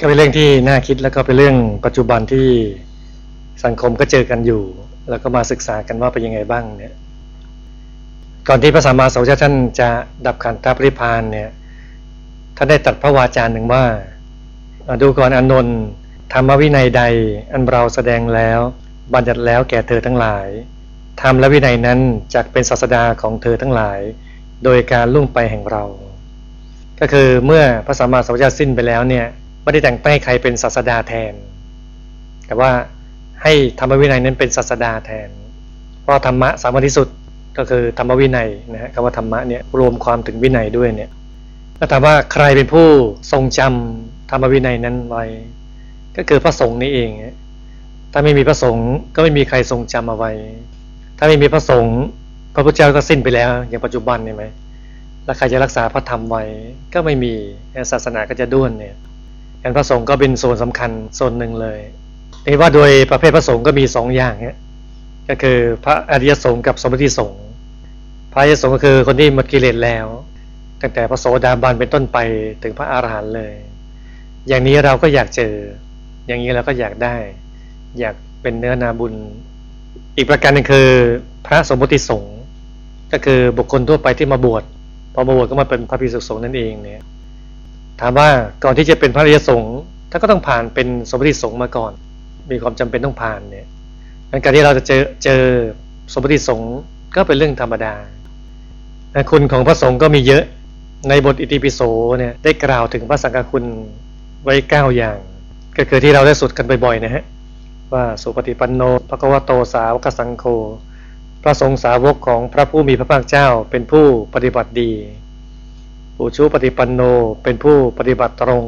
ก็เป็นเรื่องที่น่าคิดแล้วก็เป็นเรื่องปัจจุบันที่สังคมก็เจอกันอยู่ แล้วก็มาศึกษากันว่าเป็นยังไงบ้างเนี่ย ก่อนที่พระสัมมาสัมพุทธเจ้าท่านจะดับขันธปริพานเนี่ยท่านได้ตัดพระวาจาหนึ่งว่า ดูก่อนอนนท์ธรรมวินัยใดอันเราแสดงแล้ว บัญญัติแล้วแก่เธอทั้งหลายธรรมและวินัยนั้นจักเป็นศาสดาของเธอทั้งหลาย โดยการลุ่งไปแห่งเรา ก็คือเมื่อพระสัมมาสัมพุทธเจ้าสิ้นไปแล้วเนี่ย ไม่ได้แต่งตั้งให้ใครเป็นศาสดาแทน แต่ว่าให้ธรรมวินัยนั้นเป็นศาสดาแทน เพราะธรรมะสามารถที่สุดก็คือธรรมวินัยนะฮะคำว่าธรรมะเนี่ยรวมความถึงวินัยด้วยเนี่ยก็ถามว่าใครเป็นผู้ทรงจำธรรมวินัยนั้นไว้ก็คือพระสงฆ์นี่เอง ถ้าไม่มีพระสงฆ์ก็ไม่มีใครทรงจำเอาไว้ ถ้าไม่มีพระสงฆ์พระพุทธเจ้าก็สิ้นไปแล้ว อย่างปัจจุบันใช่ไหมแล้วใครจะรักษาพระธรรมไว้ก็ไม่มีศาสนาก็จะด้วนเนี่ย อย่างพระสงฆ์ก็เป็นส่วนสำคัญส่วนหนึ่งเลยนี่ว่าโดยประเภทพระสงฆ์ก็มีสองอย่างเนี่ยก็คือพระอริยสงฆ์กับสมมติสงฆ์พระอริยสงฆ์ก็คือคนที่หมดกิเลสแล้ว ตั้งแต่พระโสดาบันเป็นต้นไปถึงพระอาหารหันต์เลย อย่างนี้เราก็อยากเจอ อย่างนี้เราก็อยากได้ อยากเป็นเนื้อนาบุญ อีกประการหนึ่งคือพระสมมติสงฆ์ก็คือบุคคลทั่วไปที่มาบวชพอมาบวชก็มาเป็นพระภิกษุสงฆ์นั่นเองเนี่ย ถามว่าก่อนที่จะเป็นพระริยสงฆ์ท่านก็ต้องผ่านเป็นสมบัติสงฆ์มาก่อน มีความจำเป็นต้องผ่านเนี่ยการที่เราจะเจอเจอสมบัติสงฆ์ก็เป็นเรื่องธรรมดาคุณของพระสงฆ์ก็มีเยอะในบทอิติปิโสเนี่ยได้กล่าวถึงพระสังฆคุณไว้เก้าอย่าง ก็คือที่เราได้สุดกันบ่อยๆนะฮะว่าสุปฏิปันโนภควโตสาวกสังโฆพระสงฆ์สาวกของพระผู้มีพระภาคเจ้าเป็นผู้ปฏิบัติดี อุชุปฏิปันโนเป็นผู้ปฏิบัติตรง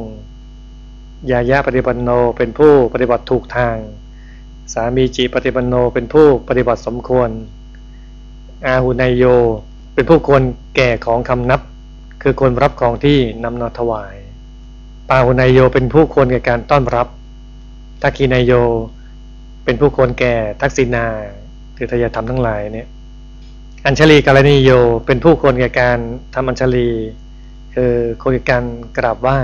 ยายะปฏิปันโนเป็นผู้ปฏิบัติถูกทาง สามีจิปฏิปันโนเป็นผู้ปฏิบัติสมควร อาหุนายโย เป็นผู้ควรแก่ของคำนับ คือคนรับของที่นำนาถวาย ปาหุนายโยเป็นผู้ควรแก่การต้อนรับ ทักขีนายโย เป็นผู้ควรแก่ทักษิณาคือทายธรรมทั้งหลายเนี่ยอัญชลีกาลนิโย เป็นผู้ควรแก่การทำอัญชลี คือคนการกราบไหว้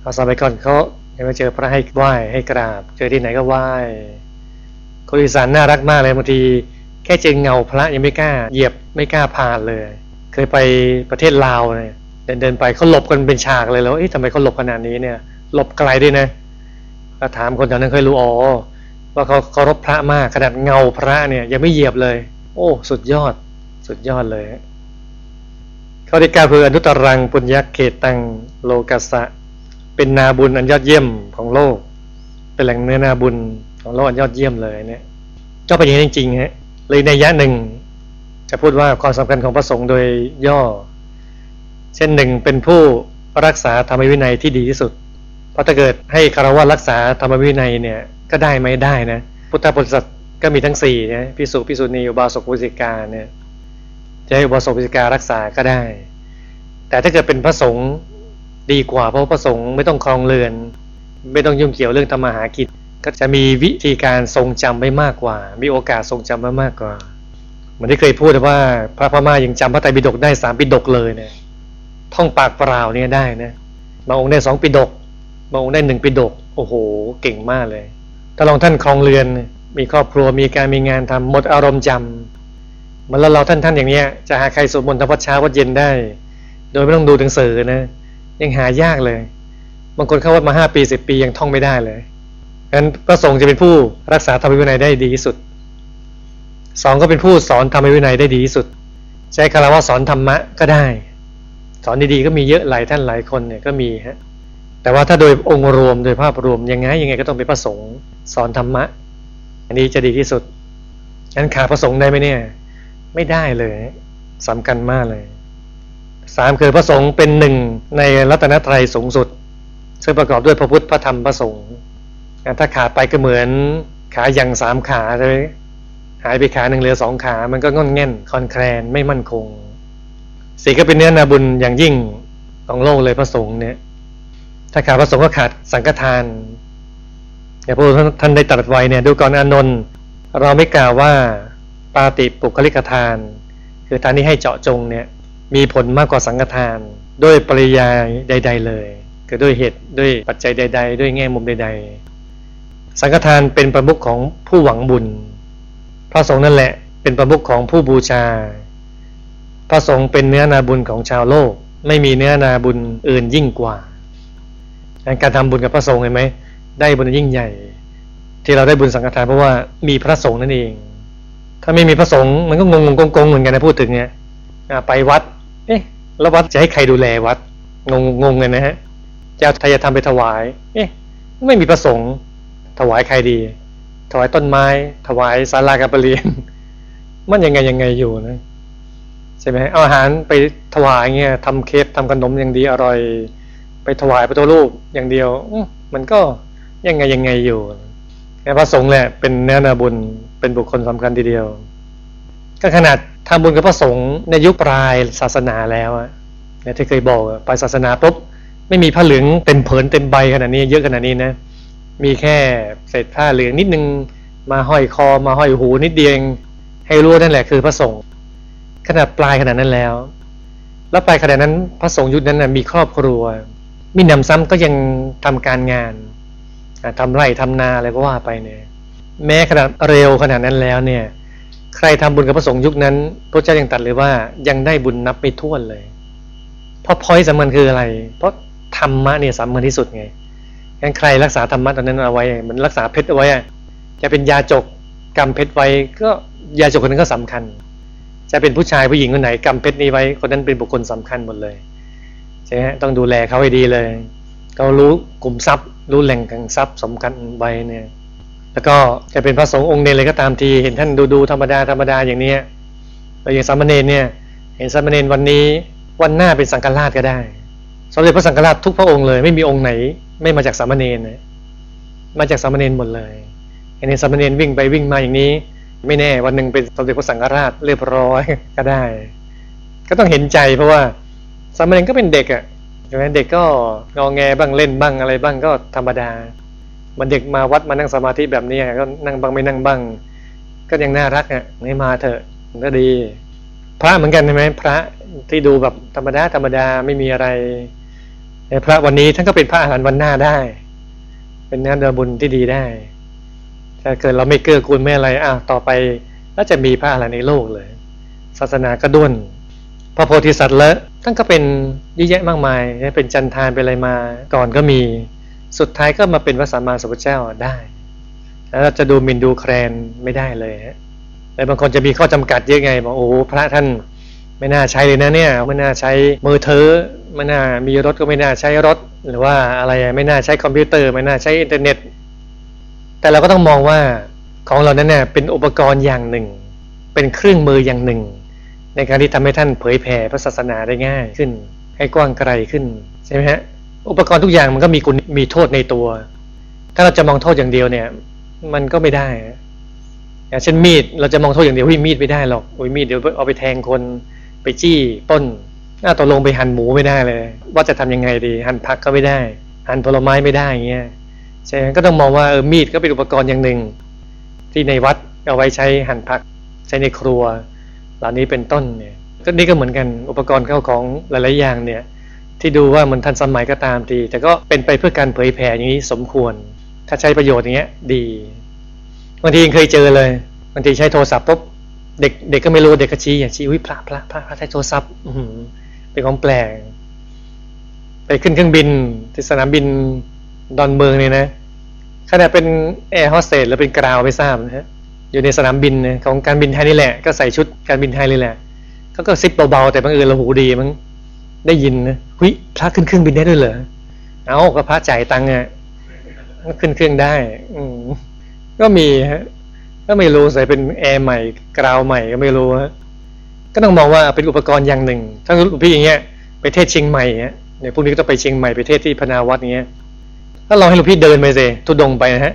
เอาสมัยก่อนเขายังไม่เจอพระให้ไหว้ให้กราบ เจอที่ไหนก็ไหว้คนอีสานน่ารักมากเลยบางที แค่เจอเงาพระยังไม่กล้า เหยียบไม่กล้าผ่านเลย เคยไปประเทศลาวเลยเดินเดินไปเขาหลบกันเป็นฉากเลยแล้วเอ๊ะทำไมเขาหลบขนาดนี้เนี่ย หลบไกลด้วยนะก็ถามคนแถวนั้นเคยรู้อ๋อว่าเขาเคารพพระมากขนาดเงาพระเนี่ยยังไม่เหยียบเลย โอ้ สุดยอด สุดยอดเลย ข้อที่เก้าคืออนุตรังปุญญเขตตังโลกัสะ เป็นนาบุญอันยอดเยี่ยมของโลก เป็นแหล่งเนื้อนาบุญของโลกอันยอดเยี่ยมเลยเนี่ยก็เป็นอย่างนี้จริงๆฮะเลยในยะหนึ่ง จะพูดว่าความสำคัญของพระสงฆ์โดยย่อ เช่นหนึ่งเป็นผู้รักษาธรรมวินัยที่ดีที่สุด เพราะถ้าเกิดให้คารวะรักษาธรรมวินัยเนี่ยก็ได้ไม่ได้นะพุทธบริษัทก็มีทั้งสี่นะพิสุพิสุณีอุบาสกวิสิกาเนี่ย จะให้อุบาสกวิสิการักษาก็ได้ แต่ถ้าเกิดเป็นพระสงฆ์ดีกว่าเพราะพระสงฆ์ไม่ต้องคลองเรือน ไม่ต้องยุ่งเกี่ยวเรื่องธรรมหากิจก็จะมีวิธีการทรงจำไม่มากกว่า มีโอกาสทรงจำไม่มากกว่าเหมือนที่เคยพูดว่าพระพม่ายังจำพระไตรปิฎกได้สามปิฎกเลยเนี่ยท่องปากเปล่าเนี่ยได้นะบางองค์ได้สองปิฎกบางองค์ได้หนึ่งปิฎกโอ้โห เก่งมากเลย ถ้าลองท่านคลองเรือน มีครอบครัวมีการมีงานทำหมดอารมณ์จำ มันแล้วเราท่านท่านอย่างเนี้ย จะหาใครสวดมนต์ทำวัดเช้าวัดเย็นได้ โดยไม่ต้องดูหนังสือนะ ยังหายากเลย บางคนเข้าวัดมาห้าปีสิบปียังท่องไม่ได้เลยงั้นพระสงฆ์จะเป็นผู้รักษาธรรมวินัยได้ดีที่สุดสองก็เป็นผู้สอนธรรมวินัยได้ดีที่สุด ใช้คารวะสอนธรรมะก็ได้ สอนดีๆก็มีเยอะหลายท่านหลายคนเนี่ยก็มีฮะแต่ว่าถ้าโดยองค์รวมโดยภาพรวมยังไงยังไงก็ต้องเป็นพระสงฆ์สอนธรรมะ อันนี้จะดีที่สุดงั้นขาดพระสงฆ์ได้ไหมเนี่ย ไม่ได้เลยสำคัญมากเลยสามคือพระสงฆ์เป็นหนึ่งในรัตนตรัยสูงสุด ซึ่งประกอบด้วยพระพุทธพระธรรมพระสงฆ์ถ้าขาดไปก็เหมือนขาอย่างสามขาเลยหายไปขาหนึ่งเหลือสองขา มันก็งอนแง่นคอนแคลนไม่มั่นคงสี่ก็เป็นเนื้อนาบุญอย่างยิ่งของโลกเลยพระสงฆ์เนี่ย ถ้าขาดพระสงฆ์ก็ขาดสังฆทานอย่างพระท่านได้ตรัสไว้เนี่ย ดูก่อนอนนท์เราไม่กล่าวว่า ปาติปุคลิกทาน คือทานที่ให้เจาะจงเนี่ยมีผลมากกว่าสังฆทานด้วยปริยายใด ๆ เลยกิดด้วยเหตุด้วยปัจจัยใด ๆ ด้วยแง่มุมใด ๆ สังฆทานเป็นประมุขของผู้หวังบุญ พระสงฆ์นั่นแหละเป็นประมุขของผู้บูชา พระสงฆ์เป็นเนื้อนาบุญของชาวโลก ไม่มีเนื้อนาบุญอื่นยิ่งกว่าการทำบุญกับพระสงฆ์เห็นไหมได้บุญยิ่งใหญ่ ที่เราได้บุญสังฆทานเพราะว่ามีพระสงฆ์นั่นเอง ถ้าไม่มีพระสงฆ์มันก็งงงงงเหมือนกันนะพูดถึงเนี่ยไปวัด เอ๊ะแล้ววัดจะให้ใครดูแลวัด งงงงเลยนะฮะจะทายธรรมไปถวาย เอ๊ะไม่มีประสงค์ถวายใครดี ถวายต้นไม้ ถวายศาลาการประเรียน มันยังไงยังไงอยู่นะใช่ไหมเอาอาหารไปถวายเงี้ยทำเค้กทำขนมอย่างดีอร่อย ไปถวายพระตัวรูปอย่างเดียวมันก็ยังไงยังไงอยู่พระสงฆ์แหละเป็นเนื้อนาบุญ เป็นบุคคลสำคัญทีเดียว ก็ขนาดทำบุญกับพระสงฆ์ในยุคปลายศาสนาแล้วอะเนี่ยที่เคยบอกปลายศาสนาปุ๊บไม่มีผ้าเหลืองเต็มเผินเต็มใบขนาดนี้เยอะขนาดนี้นะ มีแค่เศษผ้าเหลืองนิดนึงมาห้อยคอมาห้อยหูนิดเดียวให้รู้นั่นแหละคือพระสงฆ์ขนาดปลายขนาดนั้นแล้ว แล้วปลายขนาดนั้นพระสงฆ์ยุคนั้นนะมีครอบครัว มีนำซ้ำก็ยังทำการงานทำไร่ทำนาอะไรก็ว่าไปเนี่ย แม้ขนาดเร็วขนาดนั้นแล้วเนี่ย ใครทำบุญกับพระสงฆ์ยุคนั้น พระเจ้ายังตัดเลยว่ายังได้บุญนับไม่ถ้วนเลย เพราะพอยสำคัญคืออะไร เพราะธรรมะเนี่ยสำคัญที่สุดไงงั้นใครรักษาธรรมะตอนนั้นเอาไว้เหมือนรักษาเพชรเอาไว้จะเป็นยาจกกำเพชรไว้ก็ยาจกคนนั้นก็สำคัญ จะเป็นผู้ชายผู้หญิงคนไหนกำเพชรนี้ไว้คนนั้นเป็นบุคคลสำคัญหมดเลยใช่ไหมต้องดูแลเขาให้ดีเลยเขารู้กลุ่มทรัพย์ รู้แหล่งแห่งทรัพย์สำคัญไว้เนี่ย แล้วก็จะเป็นพระสงฆ์องค์เนรเลยก็ตามทีเห็นท่านดูดูธรรมดาธรรมดาอย่างเนี้ยเราอย่างสามเณรเนี่ย เห็นสามเณรวันนี้วันหน้าเป็นสังฆราชก็ได้สมเด็จพระสังฆราชทุกพระองค์เลย ไม่มีองค์ไหน ไม่มาจากสามเณรนะมาจากสามเณรหมดเลยเห็นสามเณรวิ่งไปวิ่งมาอย่างนี้ ไม่แน่วันหนึ่งเป็นสมเด็จพระสังฆราชเรียบร้อยก็ได้ ก็ต้องเห็นใจเพราะว่าสามเณรก็เป็นเด็กอะ่ะช่ไหมเด็กก็งอแงบ้างเล่นบ้างอะไรบ้างก็ธรรมดา มันเด็กมาวัดมานั่งสมาธิแบบนี้ก็นั่งบ้างไม่นั่งบ้าง ก็ยังน่ารักอะไม่มาเถอะก็ดี พระเหมือนกันใช่ไหมพระที่ดูแบบธรรมดาธรรมดาไม่มีอะไรแต่พระวันนี้ท่านก็เป็นพระอาหารวันหน้าได้ เป็นงานเดินบุญที่ดีได้ถ้าเกิดเราไม่เกื้อกูลไม่อะไรอ้าวต่อไปแล้วจะมีพระอะไรในโลกเลย ศาสนาก็ด้วนพระโพธิสัตว์แล้วท่านก็เป็นเยอะแยะมากมายเป็นจันทานเป็นอะไรมาก่อนก็มี สุดท้ายก็มาเป็นพระสัมมาสัมพุทธเจ้าได้แล้วจะดูมินดูแครนไม่ได้เลยฮะแต่บางคนจะมีข้อจำกัดเยอะไงบอกโอ้พระท่านไม่น่าใช้เลยนะเนี่ยไม่น่าใช้มือถือไม่น่ามีรถก็ไม่น่าใช้รถ หรือว่าอะไรไม่น่าใช้คอมพิวเตอร์ ไม่น่าใช้อินเทอร์เน็ต แต่เราก็ต้องมองว่าของเรานั้นเนี่ยเป็นอุปกรณ์อย่างหนึ่ง เป็นเครื่องมืออย่างหนึ่ง ในการที่ทำให้ท่านเผยแผ่พระศาสนาได้ง่ายขึ้น ให้กว้างไกลขึ้นใช่ไหมฮะ อุปกรณ์ทุกอย่างมันก็มีคุณมีโทษในตัว ถ้าเราจะมองโทษอย่างเดียวเนี่ย มันก็ไม่ได้อย่างเช่นมีดเราจะมองโทษอย่างเดียววิมีดไม่ได้หรอกโอ้ยมีดเดี๋ยวเอาไปแทงคนไปจี้ต้นน้าตกลงไปหั่นหมูไม่ได้เลย ว่าจะทำยังไงดีหั่นผักก็ไม่ได้ หั่นผลไม้ไม่ได้อย่างเงี้ยใช่ไหมก็ต้องมองว่าเออมีดก็เป็นอุปกรณ์อย่างหนึ่ง ที่ในวัดเอาไว้ใช้หั่นผักใช้ในครัว เหล่านี้เป็นต้นเนี่ยก็นี่ก็เหมือนกันอุปกรณ์เข้าของหลาย ๆ อย่างเนี่ย ที่ดูว่ามันทันสมัยก็ตามทีแต่ก็เป็นไปเพื่อการเผยแผ่อย่างนี้สมควร ถ้าใช้ประโยชน์อย่างเงี้ยดีบางทียังเคยเจอเลยบางทีใช้โทรศัพท์ปุ๊บเด็กเด็กก็ไม่รู้เด็กก็ชี้อย่างชี้วิพระพระพระพระใช้โทรศัพท์เป็นของแปลกไปขึ้นเครื่องบินที่สนามบินดอนเมืองเนี่ยนะขณะเป็นแอร์โฮสเตสหรือเป็น ground ไม่ทราบนะฮะอยู่ในสนามบินของการบินไทยนี่แหละ ก็ใส่ชุดการบินไทยเลยแหละเขาก็ซิปเบาๆแต่บางเอิญเราหูดีมั้ง ได้ยินนะหุยพระขึ้นเครื่องบินได้ด้วยเหรอเอาก็พระจ่ายตังค์อะขึ้นเครื่องได้ อืมก็มีฮะก็ไม่รู้ใส่เป็นแอร์ใหม่กราวใหม่ก็ไม่รู้ฮะก็ต้องมองว่าเป็นอุปกรณ์อย่างหนึ่ง ถ้าลูกพี่อย่างเงี้ยไปเทศเชียงใหม่เนี่ยพรุ่งนี้ก็ต้องไปเชียงใหม่ไปเทศที่พนาวัดเงี้ย ถ้าลองให้ลูกพี่เดินไปสิทุดงไปนะฮะ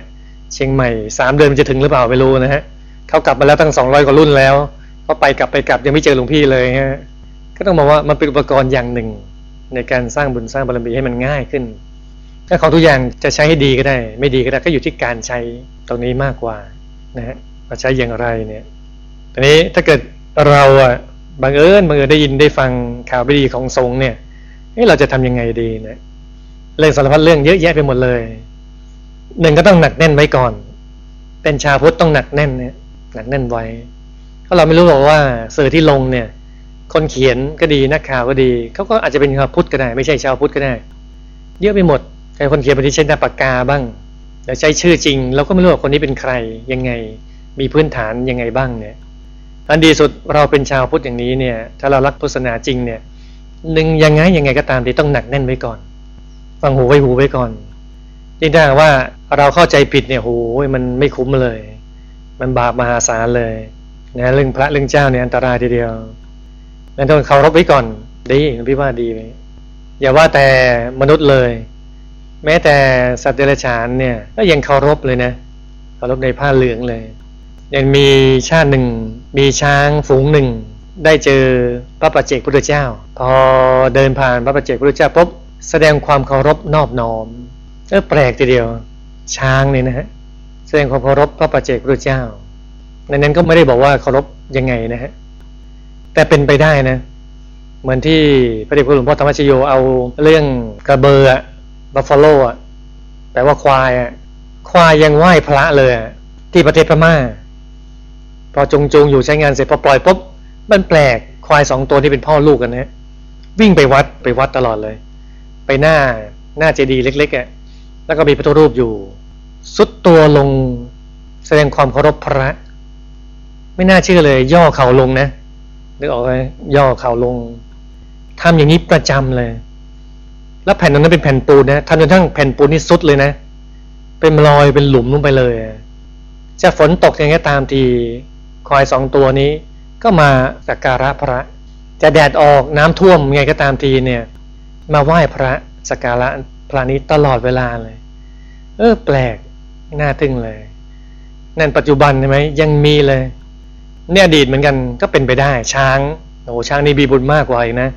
เชียงใหม่สามเดือนมันจะถึงหรือเปล่าไม่รู้นะฮะเขากลับมาแล้วตั้งสองร้อยกว่ารุ่นแล้วเขาไปกลับไปกลับยังไม่เจอหลวงพี่เลยฮะ ก็ต้องบอกว่ามันเป็นอุปกรณ์อย่างหนึ่ง ในการสร้างบุญสร้างบารมีให้มันง่ายขึ้น ถ้าของทุกอย่างจะใช้ให้ดีก็ได้ ไม่ดีก็ได้ก็อยู่ที่การใช้ตรงนี้มากกว่านะฮะว่าใช้อย่างไรเนี่ยตอนนี้ถ้าเกิดเราอะบังเอิญบังเอิญได้ยินได้ฟังข่าวไม่ดีของทรงเนี่ยเราจะทํำยังไงดีนี่ยเรื่องสารพัดเรื่องเยอะแยะไปหมดเลยหนึ่งก็ต้องหนักแน่นไว้ก่อน เป็นชาพุทธต้องหนักแน่นเนี่ยหนักแน่นไว้เพราะเราไม่รู้หรอกว่าสื่อที่ลงเนี่ย คนเขียนก็ดีนักข่าวก็ดีเขาก็อาจจะเป็นชาวพุทธก็ได้ไม่ใช่ชาวพุทธก็ได้ เยอะไปหมดแต่คนเขียนบางทีใช้นาปากกาบ้างแล้วใช้ชื่อจริง เราก็ไม่รู้ว่าคนนี้เป็นใครยังไงมีพื้นฐานยังไงบ้างเนี่ยอันดีสุดเราเป็นชาวพุทธอย่างนี้เนี่ยถ้าเรารักพุทธศาสนาจริงเนี่ยหนึ่งยังไงยังไงก็ตามที่ต้องหนักแน่นไว้ก่อนฟังหูไว้หูไว้ก่อนยิ่งถ้าว่าเราเข้าใจผิดเนี่ยโหมันไม่คุ้มเลย มันบาปมหาศาลเลยนะเรื่องพระเรื่องเจ้าเนี่ยอันตรายทีเดียว นั้นต้องเคารพไว้ก่อน ดีพี่ว่าดีไหมอย่าว่าแต่มนุษย์เลย แม้แต่สัตว์เดรัจฉานเนี่ย ก็ยังเคารพเลยนะเคารพในผ้าเหลืองเลย ยังมีชาติหนึ่ง มีช้างฝูงหนึ่ง ได้เจอพระปัจเจกพุทธเจ้า พอเดินผ่านพระปัจเจกพุทธเจ้าปุ๊บแสดงความเคารพนอบน้อมเออแปลกทีเดียว ช้างเนี่ยนะฮะแสดงความเคารพพระปัจเจกพุทธเจ้าในนั้นก็ไม่ได้บอกว่าเคารพยังไงนะฮะ แต่เป็นไปได้นะ เหมือนที่พระเดชพระหลวงพ่อธรรมชโยเอาเรื่องกระเบอร์อบัฟฟาโลอะแปลว่าควายอะควายยังไหว้พระเลยที่ประเทศพม่า พอจงจงอยู่ใช้งานเสร็จพอปล่อยปุ๊บมันแปลกควายสองตัวที่เป็นพ่อลูกกันนะวิ่งไปวัดไปวัดตลอดเลย ไปหน้าหน้าเจดีย์เล็กๆอะแล้วก็มีพระรูปอยู่ สุดตัวลงแสดงความเคารพพระ ไม่น่าเชื่อเลย ย่อเข่าลงนะ นึกออกไหมย่อเข่าลงทำอย่างนี้ประจำเลย แล้วแผ่นนั้นเป็นแผ่นปูนนะทำจนทั้งแผ่นปูนนี่สุดเลยนะ เป็นรอยเป็นหลุมลงไปเลยจะฝนตกอย่างนี้ตามทีควายสองตัวนี้ ก็มาสักการะพระ จะแดดออกน้ำท่วมไงก็ตามทีเนี่ย มาไหว้พระสักการะพระนี้ตลอดเวลาเลย เออ แปลกน่าทึ่งเลยนั่นปัจจุบันใช่ไหมยังมีเลย เนี่ยอดีตเหมือนกันก็เป็นไปได้ ช้างโอ้ช้างนี่มีบุญมากกว่าอีกนะ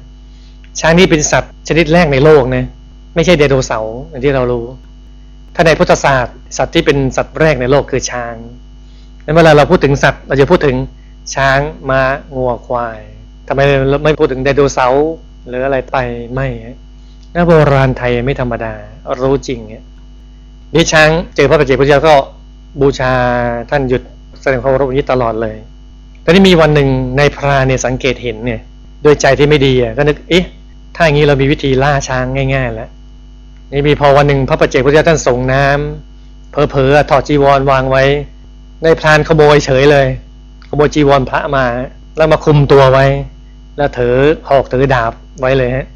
ช้างนี่เป็นสัตว์ชนิดแรกในโลกนะไม่ใช่ไดโนเสาร์อย่างที่เรารู้ ถ้าในพุทธศาสตร์ สัตว์ที่เป็นสัตว์แรกในโลกคือช้างเวลาเราพูดถึงสัตว์เราจะพูดถึงช้างม้างัวควายทำไมเราไม่พูดถึงไดโนเสาร์หรืออะไรไปไม่นักโบราณไทยไม่ธรรมดา รู้จริงเนี่ยนี่ช้างเจอพระปัจเจกพุทธเจ้าก็บูชาท่านหยุดแสดงความรพนี้ตลอดเลย แต่นี่มีวันหนึ่งในพรานเนี่ยสังเกตเห็นเนี่ยโดยใจที่ไม่ดีอะก็นึกเอ๊ะถ้าอย่างนี้เรามีวิธีล่าช้างง่าย ๆ แล้วนี่มีพอวันหนึ่งพระปัจเจกพุทธเจ้าท่านส่งน้ำเพอๆถอดจีวรวางไว้ในพรานขโมยเฉยเลย ขโมยจีวรพระมา แล้วมาคุมตัวไว้ แล้วถือหอกถือดาบไว้เลยฮะ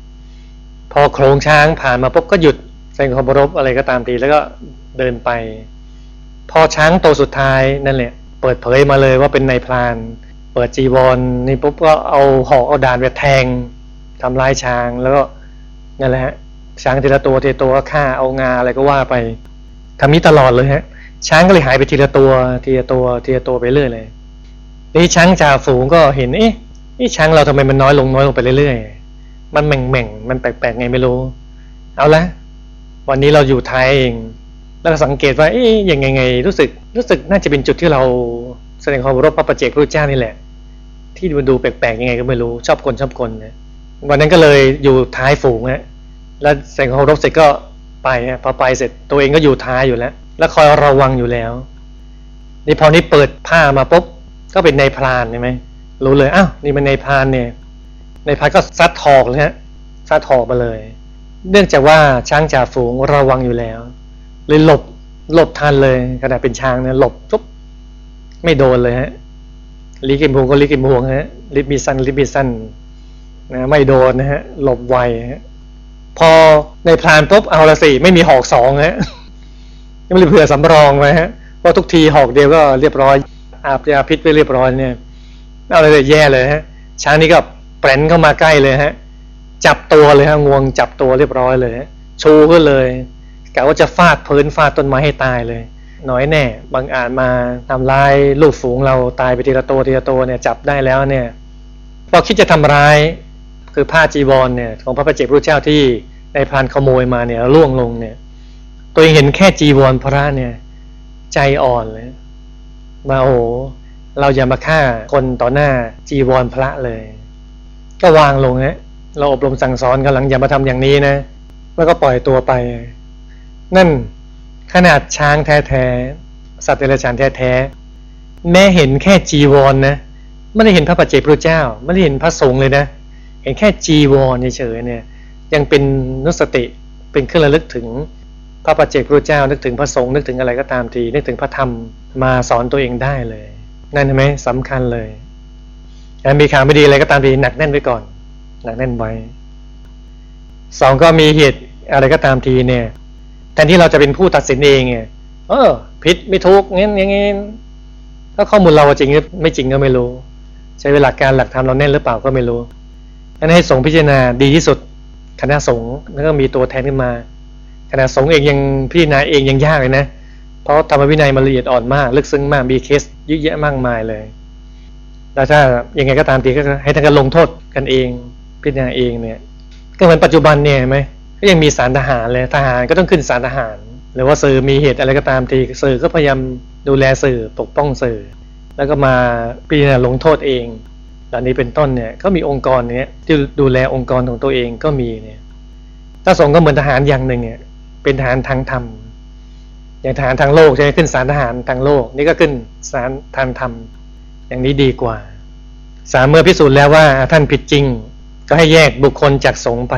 พอโครงช้างผ่านมาปุ๊บก็หยุดแสดงความรบอะไรก็ตามทีแล้วก็เดินไป พอช้างโตสุดท้ายนั่นแหละ ปิดเผยมาเลยว่าเป็นนายพราน เปิดจีวรนี่ปุ๊บก็เอาหอกเอาดานไปแทงทำร้ายช้างแล้วก็นั่นแหละฮะช้างทีละตัวทีละตัวก็ฆ่าเอางาอะไรก็ว่าไปทำนี้ตลอดเลยฮะ ช้างก็เลยหายไปทีละตัวทีละตัวทีละตัวไปเรื่อยเลยนี่ช้างจ่าฝูงก็เห็นเอ๊ะนี่ช้างเราทำไมมันน้อยลงน้อยลงไปเรื่อยๆมันแหม่งๆมันแปลกๆไงไม่รู้ เอาละวันนี้เราอยู่ไทยเอง แล้วก็สังเกตว่าเอ๊ะยังไงไงรู้สึกรู้สึกน่าจะเป็นจุดที่เราแสดงความรบพระประเจกพระเจ้านี่แหละ ที่มันดูแปลกๆยังไงก็ไม่รู้ชอบคนชอบคนนะวันนั้นก็เลยอยู่ท้ายฝูงฮะแล้วแสดงความรบเสร็จก็ไปฮะพอไปเสร็จตัวเองก็อยู่ท้ายอยู่แล้ว แล้วคอยระวังอยู่แล้วนี่พอนี้เปิดผ้ามาปุ๊บก็เป็นในพรานใช่ไหมรู้เลยอ้าวนี่มันในพรานเนี่ยในพรานก็ซัดถอกเลยฮะซัดถอกมาเลย เนื่องจากว่าช้างจ่าฝูงระวังอยู่แล้ว เลยหลบหลบทันเลยขณะเป็นช้างเนี่ยหลบปุ๊บไม่โดนเลยฮะลิกิมพวงก็ลิกิมพวงฮะลิบมีสันลิบมีสันนะไม่โดนนะฮะหลบไวฮะพอในพรานปุ๊บเอาละสิไม่มีหอกสองฮะยังไม่ได้เผื่อสำรองไว้ฮะเพราะทุกทีหอกเดียวก็เรียบร้อย อาบยาพิษไปเรียบร้อยเนี่ยเอาเลยแย่เลยฮะช้างนี้ก็แปรนเข้ามาใกล้เลยฮะจับตัวเลยฮะงวงจับตัวเรียบร้อยเลยฮะชูขึ้นเลย กะว่าจะฟาดพื้นฟาดต้นไม้ให้ตายเลย น้อยแน่ บางอาจมาทำลายลูกฝูงเราตายไปทีละตัวทีละตัวเนี่ยจับได้แล้วเนี่ยพอคิดจะทำร้ายคือผ้าจีวรเนี่ยของพระประเจกพระเจ้าที่ในพรานขโมยมาเนี่ยล่วงลงเนี่ย ตัวเองเห็นแค่จีวรพระเนี่ย ใจอ่อนเลยมาโอ้เราอย่ามาฆ่าคนต่อหน้าจีวรพระเลย ก็วางลงฮะเราอบรมสั่งสอนกันหลังอย่ามาทำอย่างนี้นะ แล้วก็ปล่อยตัวไป นั่นขนาดช้างแท้ๆสัตว์เดรัจฉานแท้ๆแม้เห็นแค่จีวรนนะไม่ได้เห็นพระปัจเจกพระเจ้า ไม่ได้เห็นพระสงฆ์เลยนะ เห็นแค่จีวรเฉยๆเนี่ย ยังเป็นนุสติเป็นเครื่องระลึกถึงพระปัจเจกพระเจ้า นึกถึงพระสงฆ์นึกถึงอะไรก็ตามที นึกถึงพระธรรมมาสอนตัวเองได้เลย นั่นใช่ไหมสำคัญเลยมีข่าวไม่ดีอะไรก็ตามทีหนักแน่นไว้ก่อน หนักแน่นไว้สองก็มีเหตุอะไรก็ตามทีเนี่ย แทนที่เราจะเป็นผู้ตัดสินเองเนี่ยเออผิดไม่ถูกงี้อย่างงี้ถ้าข้อมูลเราจริงหรือไม่จริงก็ไม่รู้ ใช้เวลาการหลักธรรมเราแน่นหรือเปล่าก็ไม่รู้นั้นให้สงพิจารณาดีที่สุดคณะสงฆ์แล้วก็มีตัวแทนขึ้นมาคณะสงฆ์เองยังพิจารณาเองยังยากเลยนะเพราะธรรมวินัยมันละเอียดอ่อนมาก ลึกซึ้งมากมีเคสเยอะแยะมากมายเลยแล้วถ้ายังไงก็ตามทีก็ให้ท่านกันลงโทษกันเองพิจารณาเองเนี่ยก็เหมือนปัจจุบันเนี่ยไหม ก็ยังมีสารทหารเลยทหารก็ต้องขึ้นสารทหาร หรือว่าสื่อมีเหตุอะไรก็ตามทีสื่อก็พยายามดูแลสื่อปกป้องสื่อ แล้วก็มาพิจารณาลงโทษเองหล่านี้เป็นต้นเนี่ยก็มีองค์กรเนี้ยที่ดูแลองค์กรของตัวเองก็มีเนี่ยถ้าสงก็เหมือนทหารอย่างหนึ่งเนี่ยเป็นทหารทางธรรมอย่างทหารทางโลกใช่ไหมขึ้นสารทหารทางโลก นี่ก็ขึ้นสารทางธรรมอย่างนี้ดีกว่า สามเมื่อพิสูจน์แล้วว่าท่านผิดจริง ก็ให้แยกบุคคลจากสงไป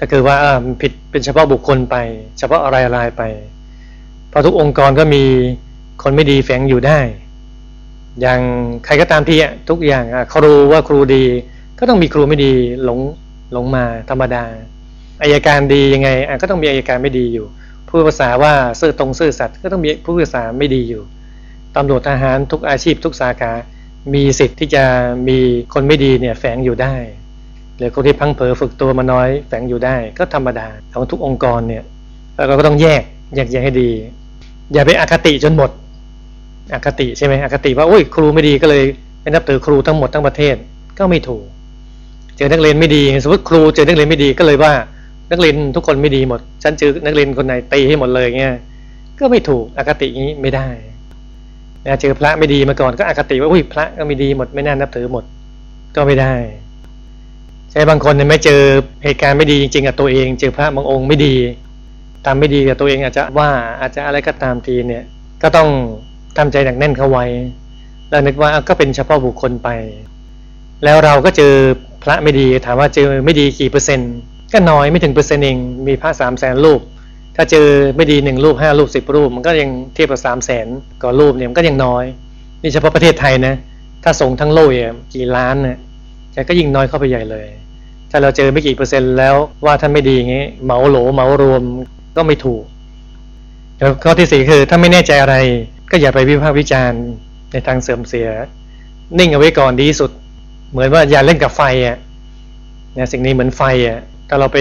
ก็คือว่าผิดเป็นเฉพาะบุคคลไป เฉพาะอะไรอะไรไป เพราะทุกองค์กรก็มีคนไม่ดีแฝงอยู่ได้ อย่างใครก็ตามที่ทุกอย่างครูว่าครูดี ก็ต้องมีครูไม่ดีหลงหลงมาธรรมดาอายการดียังไงก็ต้องมีอายการไม่ดีอยู่ผู้ภาษาว่าซื่อตรงซื่อสัตย์ก็ต้องมีผู้ภาษาไม่ดีอยู่ตำรวจทหารทุกอาชีพทุกสาขา มีสิทธิ์ที่จะมีคนไม่ดีเนี่ยแฝงอยู่ได้ หรือคนที่พังเผอฝึกตัวมาน้อยแฝงอยู่ได้ก็ธรรมดาของทุกองค์กรเนี่ยเราก็ต้องแยกแยกแยกให้ดี อย่าไปอคติจนหมด อคติใช่ไหมอคติว่าโอ้ยครูไม่ดีก็เลยไม่นับถือครูทั้งหมดทั้งประเทศก็ไม่ถูก เจอนักเรียนไม่ดีสมมติครูเจอนักเรียนไม่ดีก็เลยว่านักเรียนทุกคนไม่ดีหมด ฉันเจอนักเรียนคนไหนตีให้หมดเลยเงี้ยก็ไม่ถูกอคตินี้ไม่ได้นะเจอพระไม่ดีมาก่อนก็อคติว่าอุ้ยพระก็ไม่ดีหมดไม่น่านับถือหมดก็ไม่ได้ ใช่บางคนเนี่ยไม่เจอเหตุการณ์ไม่ดีจริงๆกับตัวเอง เจอพระบางองค์ไม่ดีทำไม่ดีกับตัวเองอาจจะว่าอาจจะอะไรก็ตามทีเนี่ย ก็ต้องทำใจหนักแน่นเข้าไว้ แล้วนึกว่าก็เป็นเฉพาะบุคคลไป แล้วเราก็เจอพระไม่ดีถามว่าเจอไม่ดีกี่เปอร์เซ็นต์ ก็น้อยไม่ถึงเปอร์เซ็นต์เองมีพระสามแสนรูป ถ้าเจอไม่ดีหนึ่งรูปห้ารูปสิบรูป มันก็ยังเทียบกับสามแสนก่อรูปเนี่ยมันก็ยังน้อย นี่เฉพาะประเทศไทยนะ ถ้าส่งทั้งโลกเนี่ยกี่ล้านเนี่ยแกก็ยิ่งน้อยเข้าไปใหญ่เลย ถ้าเราเจอไม่กี่เปอร์เซ็นต์แล้วว่าท่านไม่ดีอย่างงี้เหมาโหลเหมารวมก็ไม่ถูกแล้วข้อที่สี่คือถ้าไม่แน่ใจอะไร ก็อย่าไปวิพากษ์วิจารณ์ในทางเสื่อมเสีย นิ่งเอาไว้ก่อนดีสุด เหมือนว่าอย่าเล่นกับไฟอะเนี่ยสิ่งนี้เหมือนไฟอะถ้าเราไป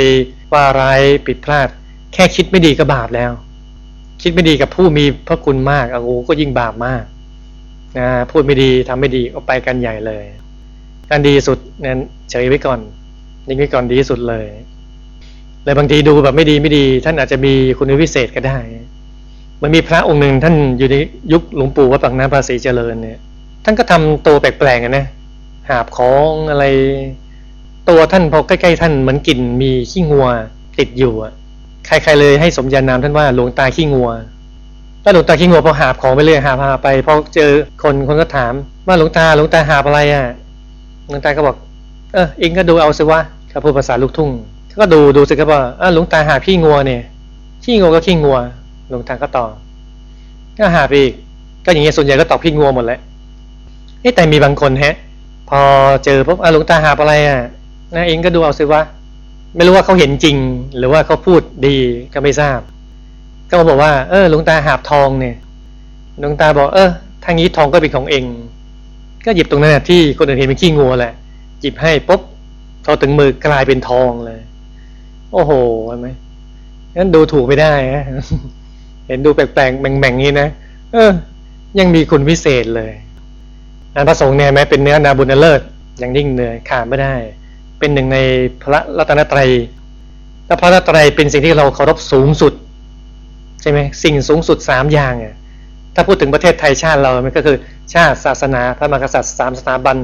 ว่าร้ายผิดพลาด แค่คิดไม่ดีก็บาปแล้ว คิดไม่ดีกับผู้มีพระคุณมากโอ้โหก็ยิ่งบาปมากนะพูดไม่ดีทำไม่ดีก็ไปกันใหญ่เลย การดีสุดนั้นเฉยไว้ก่อน นิ่งไว้ก่อนดีสุดเลยเลยบางทีดูแบบไม่ดีไม่ดี ท่านอาจจะมีคุณวิเศษก็ได้ มันมีพระองค์หนึ่งท่านอยู่ในยุคหลวงปู่วัดปากน้ำภาษีเจริญเนี่ย ท่านก็ทำตัวแปลกๆนะหาบของอะไร ตัวท่านพอใกล้ๆท่านเหมือนกลิ่นมีขี้งัวติดอยู่อะใครๆเลยให้สมญานามท่านว่าหลวงตาขี้งัวแล้วหลวงตาขี้งัวพอหาบของไปเรื่อยหาบหาไปพอเจอคนคนก็ถามว่าหลวงตาหลวงตาหาบอะไรอะหลวงตาก็บอก เออเองก็ดูเอาสิวะ เขาพูดภาษาลูกทุ่งก็ดูดูสิครับว่าหลวงตาหาขี้งัวเนี่ยขี้งัวก็ขี้งัวหลวงตาก็ตอบก็หาไปอีก ก็อย่างเงี้ยส่วนใหญ่ก็ตอบขี้งัวหมดแหละแต่มีบางคนฮะ พอเจอปุ๊บหลวงตาหาอะไรอะนะเองก็ดูเอาสิวะไม่รู้ว่าเขาเห็นจริง หรือว่าเขาพูดดีก็ไม่ทราบ ก็มาบอกว่า เออหลวงตาหาบทองเนี่ยหลวงตาบอกเออทางนี้ทองก็เป็นของเอง ก็หยิบตรงนั้นที่คนอื่นเห็นเป็นขี้งัวแหละหยิบให้ปุ๊บ พอถึงมือกลายเป็นทองเลย โอ้โหเห็นไหมงั้นดูถูกไม่ได้ฮะเห็นดูแปลกๆแบ่งๆนี้นะเออ ยังมีคุณพิเศษเลยอันพระสงฆ์เนี่ยแม้เป็นเนื้อนาบุญเลิศอย่างยิ่งเนื้อขาดไม่ได้ เป็นหนึ่งในพระรัตนตรัยและพระรัตนตรัยเป็นสิ่งที่เราเคารพสูงสุด ใช่ไหมสิ่งสูงสุดสามอย่างอะถ้าพูดถึงประเทศไทยชาติเรา มันก็คือ ชาติศาสนา พระมหากษัตริย์สามสถาบัน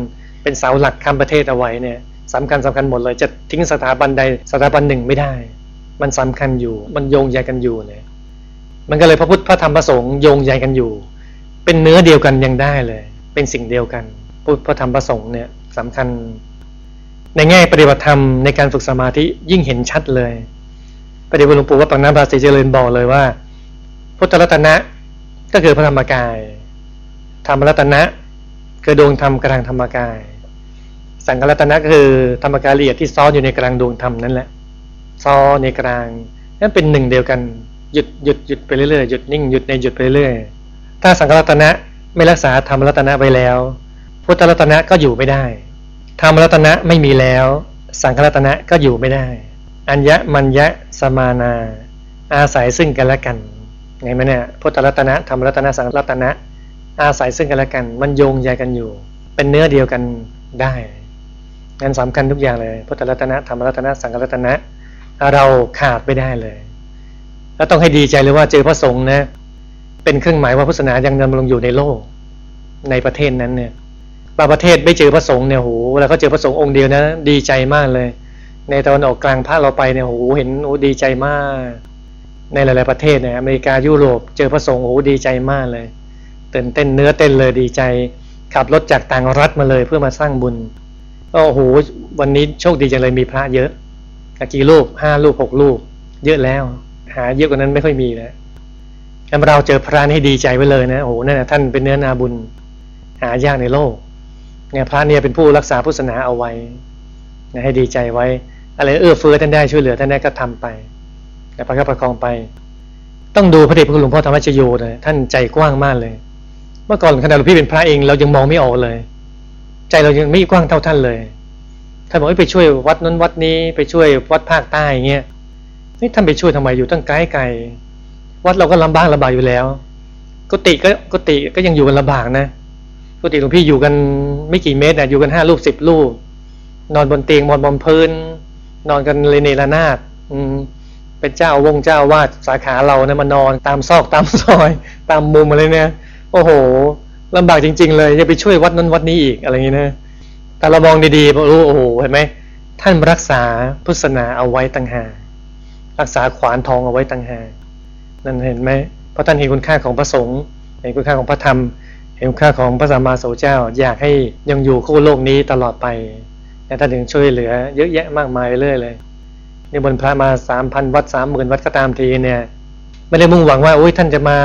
เป็นเสาหลักคำประเทศเอาไว้เนี่ย สำคัญสำคัญหมดเลย จะทิ้งสถาบันใดสถาบันหนึ่งไม่ได้ มันสำคัญอยู่ มันโยงใยกันอยู่เนี่ยมันก็เลยพระพุทธพระธรรมพระสงฆ์โยงใยกันอยู่ เป็นเนื้อเดียวกันยังได้เลย เป็นสิ่งเดียวกันพุทธพระธรรมพระสงฆ์เนี่ยสำคัญ ในแง่ปฏิบัติธรรมในการฝึกสมาธิยิ่งเห็นชัดเลยปฏิบัติหลวงปู่วัดปังน้ำบาสีเจริญบอกเลยว่า พุทธรัตนะก็คือพระธรรมกาย ธรรมรัตนะคือดวงธรรมกลางธรรมกาย สังฆรัตนะคือธรรมกายละเอียดที่ซ้อนอยู่ในกลางดวงธรรมนั่นแหละซ้อนในกลางนั่นเป็นหนึ่งเดียวกันหยุดหยุดหยุดไปเรื่อยๆหยุดนิ่งหยุดในหยุดไปเรื่อยถ้าสังฆรัตนะไม่รักษาธรรมรัตนะไว้แล้ว พุทธรัตนะก็อยู่ไม่ได้ธรรมรัตนะไม่มีแล้ว สังฆรัตนะก็อยู่ไม่ได้ อัญญมัญญะสมานา อาศัยซึ่งกันและกันไงไหมเนี่ยพุทธรัตนะธรรมรัตนะสังฆรัตนะ อาศัยซึ่งกันและกัน มันโยงใยกันอยู่ เป็นเนื้อเดียวกันได้ งั้นสำคัญทุกอย่างเลยพุทธรัตนะธรรมรัตนะสังฆรัตนะ เราขาดไม่ได้เลย แล้วต้องให้ดีใจเลยว่าเจอพระสงฆ์นะ เป็นเครื่องหมายว่าพุทธศาสนายังดำรงอยู่ในโลกในประเทศนั้นเนี่ยบางประเทศไม่เจอพระสงฆ์เนี่ยโหแล้วเขาเจอพระสงฆ์องค์เดียวนะ ดีใจมากเลย ในตะวันออกกลางภาคเราไปเนี่ยโหเห็นโอ้ดีใจมาก ในหลาย ๆประเทศเนี่ยอเมริกายุโรป เจอพระสงฆ์โอ้ดีใจมากเลยตื่นเต้นเนื้อเต้นเลยดีใจ ขับรถจากต่างรัฐมาเลยเพื่อมาสร้างบุญ โอ้โหวันนี้โชคดีจังเลยมีพระเยอะกี่ลูกห้าลูกหกลูก เยอะแล้ว หาเยอะกว่านั้นไม่ค่อยมีแล้วถ้าเราเจอพระนี่ให้ดีใจไว้เลยนะโอ้โหนั่นนะท่านเป็นเนื้อนาบุญ หายากในโลกเนี่ยพระเนี่ยเป็นผู้รักษาพุทธศาสนาเอาไว้นะให้ดีใจไว้ อะไรเอื้อเฟื้อท่านได้ช่วยเหลือท่านได้ก็ทำไปแต่ประคับประคองไป ต้องดูพระเดชพระคุณหลวงพ่อธรรมชโยเลยท่านใจกว้างมากเลย เมื่อก่อนขณะหลวงพี่เป็นพระเองเรายังมองไม่ออกเลย ใจเรายังไม่กว้างเท่าท่านเลยท่านบอกไปช่วยวัดนั้นวัดนี้ไปช่วยวัดภาคใต้เงี้ยนี่ท่านไปช่วยทำไมอยู่ตั้งไกลไกลวัดเราก็ลำบากลำบากอยู่แล้วกุฏิก็กุฏิก็ยังอยู่กันลำบากนะกุฏิหลวงพี่อยู่กันไม่กี่เมตรนะอยู่กันห้าลูกสิบลูกนอนบนเตียงนอนบนพื้น นอนกันเลยเนรนาดอืมเป็นเจ้าวงเจ้าวาดสาขาเราเนี่ยมานอนตามซอกตามซอย ตามมุมอะไรเนี่ยโอ้โห ลำบากจริง ๆ เลยจะไปช่วยวัดนั้นวัดนี้อีกอะไรอย่างนี้นะแต่เรามองดีๆรู้โอ้โหเห็นไหมท่านรักษาพุทธศาสนาเอาไว้ตั้งหารักษาขวานทองเอาไว้ตั้งหานั่นเห็นไหมเพราะท่านเห็นคุณค่าของพระสงฆ์เห็นคุณค่าของพระธรรม เห็นคุณค่าของพระสัมมาสัมพุทธเจ้า อยากให้ยังอยู่คู่โลกนี้ตลอดไปแต่ท่านถึงช่วยเหลือ เยอะแยะมากมายเรื่อยเลยนี่บนพระมาสามพันวัดสามหมื่นวัดก็ตามทีเนี่ย ไม่ได้มุ่งหวังว่าโอ้ยท่านจะมา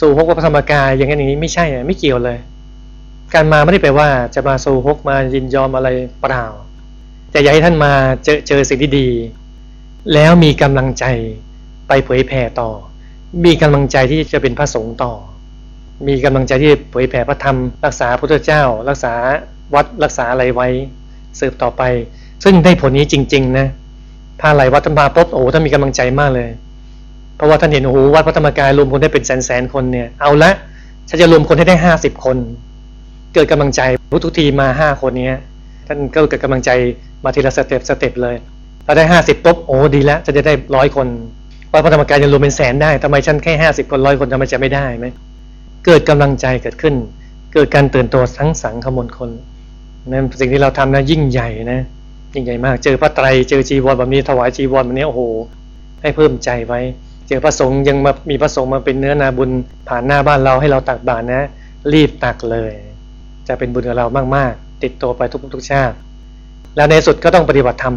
สู่พระธรรมกายอย่างนี้อย่างนี้ไม่ใช่ไม่เกี่ยวเลย การมาไม่ได้แปลว่าจะมาโซฮกมายินยอมอะไรเปล่า แต่อยากให้ท่านมาเจอเจอสิ่งที่ดี แล้วมีกำลังใจไปเผยแผ่ต่อ มีกำลังใจที่จะเป็นพระสงฆ์ต่อ มีกำลังใจที่เผยแผ่พระธรรม รักษาพุทธเจ้า รักษาวัดรักษาอะไรไว้สืบต่อไป ซึ่งได้ผลนี้จริง ๆ นะถ้าไหลวัดธรรมาปุ๊บโอ้ท่านมีกำลังใจมากเลย เพราะว่าท่านเห็นโอ้โหวัดพระธรรมกายรวมคนได้เป็นแสนๆคนเนี่ยเอาละฉันจะรวมคนให้ได้ห้าสิบคน เกิดกำลังใจทุกทีมาห้าคนเนี้ท่านก็เกิดกำลังใจมาทีละสเต็ปสเต็ปเลยพอได้ห้าสิบปุ๊บโอ้ดีแล้วจะจะได้ร้อยคนวัดพระธรรมกายยังรวมเป็นแสนได้ทำไมฉันแค่ห้าสิบคนร้อยคนทำไมจะไม่ได้ไหมเกิดกำลังใจเกิดขึ้น เกิดการตื่นตัวทั้งสังขมลคนนั่นสิ่งที่เราทำนะยิ่งใหญ่นะยิ่งใหญ่มาก เจอพระไตรเจอจีวรแบบนี้ถวายจีวรแบบนี้โอ้โห ให้เพิ่มใจไว้ เจอพระสงฆ์ยังมามีพระสงฆ์มาเป็นเนื้อนาบุญผ่านหน้าบ้านเราให้เราตักบาตรนะ รีบตักเลย จะเป็นบุญกับเรามากๆ ติดตัวไปทุกทุกชาติ แล้วในสุดก็ต้องปฏิบัติธรรม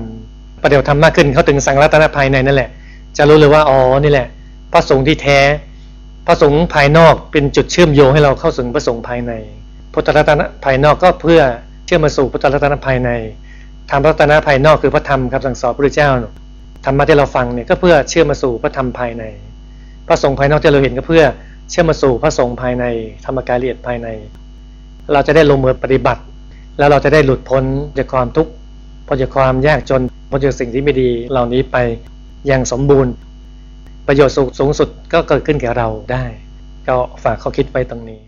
ปฏิบัติธรรมมากขึ้นเขาถึงสังรัตนภายในนั่นแหละ จะรู้เลยว่าอ๋อนี่แหละ พระสงฆ์ที่แท้ พระสงฆ์ภายนอกเป็นจุดเชื่อมโยงให้เราเข้าสู่พระสงฆ์ภายในพุทธรัตนภายนอกก็เพื่อเชื่อมมาสู่พุทธรัตนภายในธรรมรัตนภายนอกคือพระธรรมคำสั่งสอนพระเจ้า ธรรมะที่เราฟังเนี่ยก็เพื่อเชื่อมมาสู่พระธรรมภายใน พระสงฆ์ภายนอกที่เราเห็นก็เพื่อเชื่อมมาสู่พระสงฆ์ภายในธรรมกายละเอียดภายใน เราจะได้ลงมือปฏิบัติ แล้วเราจะได้หลุดพ้นจากความทุกข์พ้นจากความยากจนพ้นจากสิ่งที่ไม่ดีเหล่านี้ไปอย่างสมบูรณ์ ประโยชน์สูงสุดก็เกิดขึ้นแก่เราได้ ก็ฝากข้อคิดไว้ตรงนี้